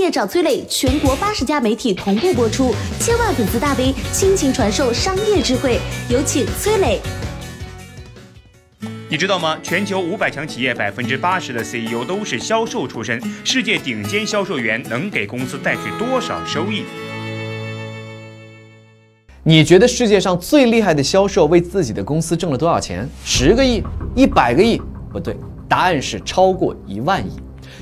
业找崔磊，全国八十家媒体同步播出，千万粉丝大 V 倾情传授商业智慧，有请崔磊。你知道吗？全球五百强企业百分之八十的 CEO 都是销售出身，世界顶尖销售员能给公司带去多少收益？你觉得世界上最厉害的销售为自己的公司挣了多少钱？十个亿、一百个亿？不对，答案是超过一万亿。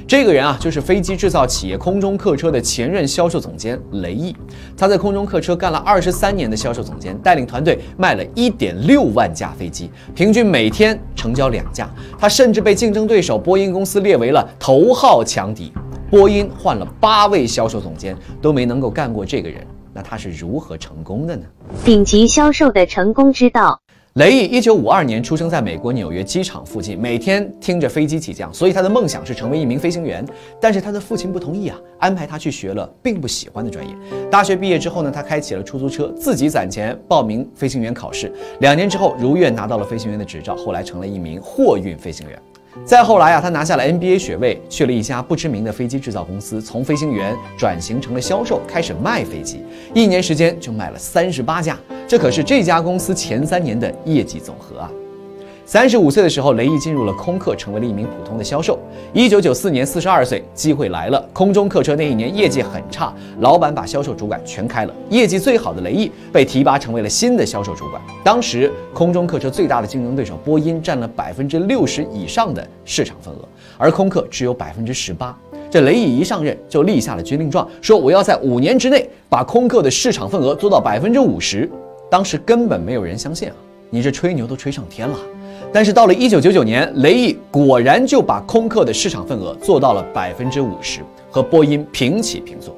这个人啊，就是飞机制造企业空中客车的前任销售总监雷毅。他在空中客车干了二十三年的销售总监，带领团队卖了一点六万架飞机，平均每天成交两架。他甚至被竞争对手波音公司列为了头号强敌。波音换了八位销售总监都没能够干过这个人，那他是如何成功的呢？顶级销售的成功之道。雷毅一九五二年出生在美国纽约机场附近，每天听着飞机起降，所以他的梦想是成为一名飞行员。但是他的父亲不同意啊，安排他去学了并不喜欢的专业。大学毕业之后呢，他开启了出租车，自己攒钱报名飞行员考试。两年之后，如愿拿到了飞行员的执照，后来成了一名货运飞行员。再后来啊，他拿下了 NBA 学位，去了一家不知名的飞机制造公司，从飞行员转型成了销售，开始卖飞机。一年时间就卖了三十八架，这可是这家公司前三年的业绩总和啊。三十五岁的时候，雷毅进入了空客，成为了一名普通的销售。一九九四年，四十二岁，机会来了。空中客车那一年业绩很差，老板把销售主管全开了。业绩最好的雷毅被提拔成为了新的销售主管。当时，空中客车最大的竞争对手波音占了百分之六十以上的市场份额，而空客只有百分之十八。这雷毅一上任就立下了军令状，说我要在五年之内把空客的市场份额做到百分之五十。当时根本没有人相信啊，你这吹牛都吹上天了。但是到了一九九九年，雷毅果然就把空客的市场份额做到了百分之五十，和波音平起平坐。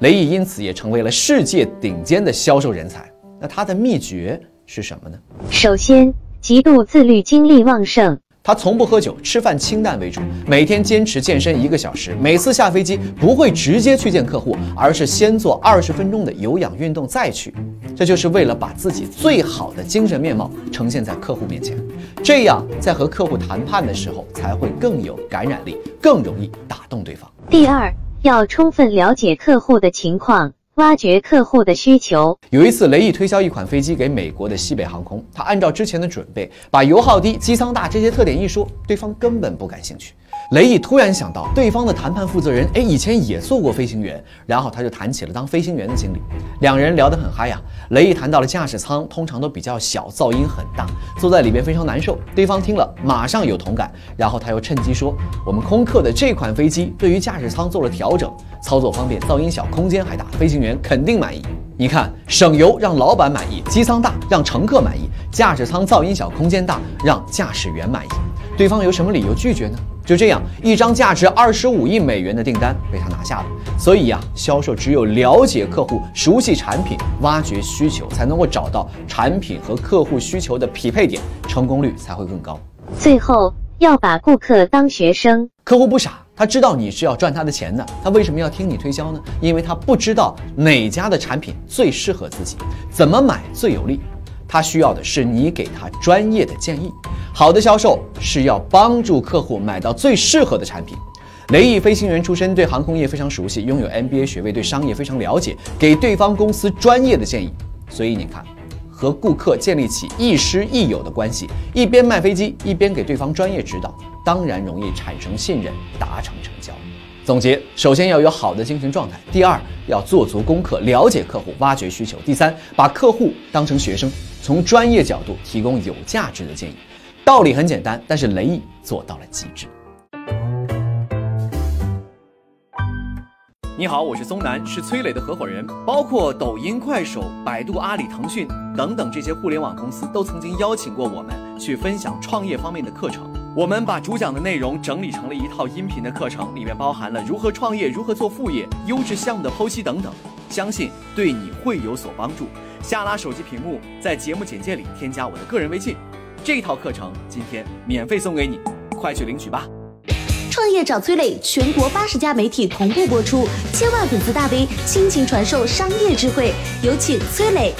雷毅因此也成为了世界顶尖的销售人才。那他的秘诀是什么呢？首先，极度自律，精力旺盛。他从不喝酒，吃饭清淡为主，每天坚持健身一个小时。每次下飞机不会直接去见客户，而是先做二十分钟的有氧运动再去。这就是为了把自己最好的精神面貌呈现在客户面前，这样在和客户谈判的时候才会更有感染力，更容易打动对方。第二，要充分了解客户的情况。挖掘客户的需求。有一次，雷毅推销一款飞机给美国的西北航空，他按照之前的准备，把油耗低、机舱大这些特点一说，对方根本不感兴趣。雷毅突然想到，对方的谈判负责人，哎，以前也做过飞行员，然后他就谈起了当飞行员的经历。两人聊得很嗨呀。雷毅谈到了驾驶舱通常都比较小，噪音很大，坐在里边非常难受。对方听了马上有同感，然后他又趁机说，我们空客的这款飞机对于驾驶舱做了调整，操作方便，噪音小，空间还大，飞行员肯定满意。你看，省油让老板满意，机舱大让乘客满意，驾驶舱噪音小，空间大让驾驶员满意。对方有什么理由拒绝呢？就这样，一张价值二十五亿美元的订单被他拿下了。所以呀，销售只有了解客户、熟悉产品、挖掘需求，才能够找到产品和客户需求的匹配点，成功率才会更高。最后，要把顾客当学生。客户不傻，他知道你是要赚他的钱的。他为什么要听你推销呢？因为他不知道哪家的产品最适合自己，怎么买最有利。他需要的是你给他专业的建议。好的销售是要帮助客户买到最适合的产品。雷毅飞行员出身，对航空业非常熟悉，拥有 MBA 学位，对商业非常了解，给对方公司专业的建议。所以你看，和顾客建立起亦师亦友的关系，一边卖飞机，一边给对方专业指导，当然容易产生信任，达成成交。总结：首先要有好的精神状态；第二，要做足功课，了解客户，挖掘需求；第三，把客户当成学生，从专业角度提供有价值的建议。道理很简单，但是雷毅做到了极致。你好，我是松南，是崔磊的合伙人。包括抖音、快手、百度、阿里、腾讯等等这些互联网公司，都曾经邀请过我们去分享创业方面的课程。我们把主讲的内容整理成了一套音频的课程，里面包含了如何创业、如何做副业、优质项目的剖析等等，相信对你会有所帮助。下拉手机屏幕，在节目简介里添加我的个人微信，这套课程今天免费送给你，快去领取吧！创业找崔磊，全国八十家媒体同步播出，千万粉丝大 V 倾情传授商业智慧，有请崔磊。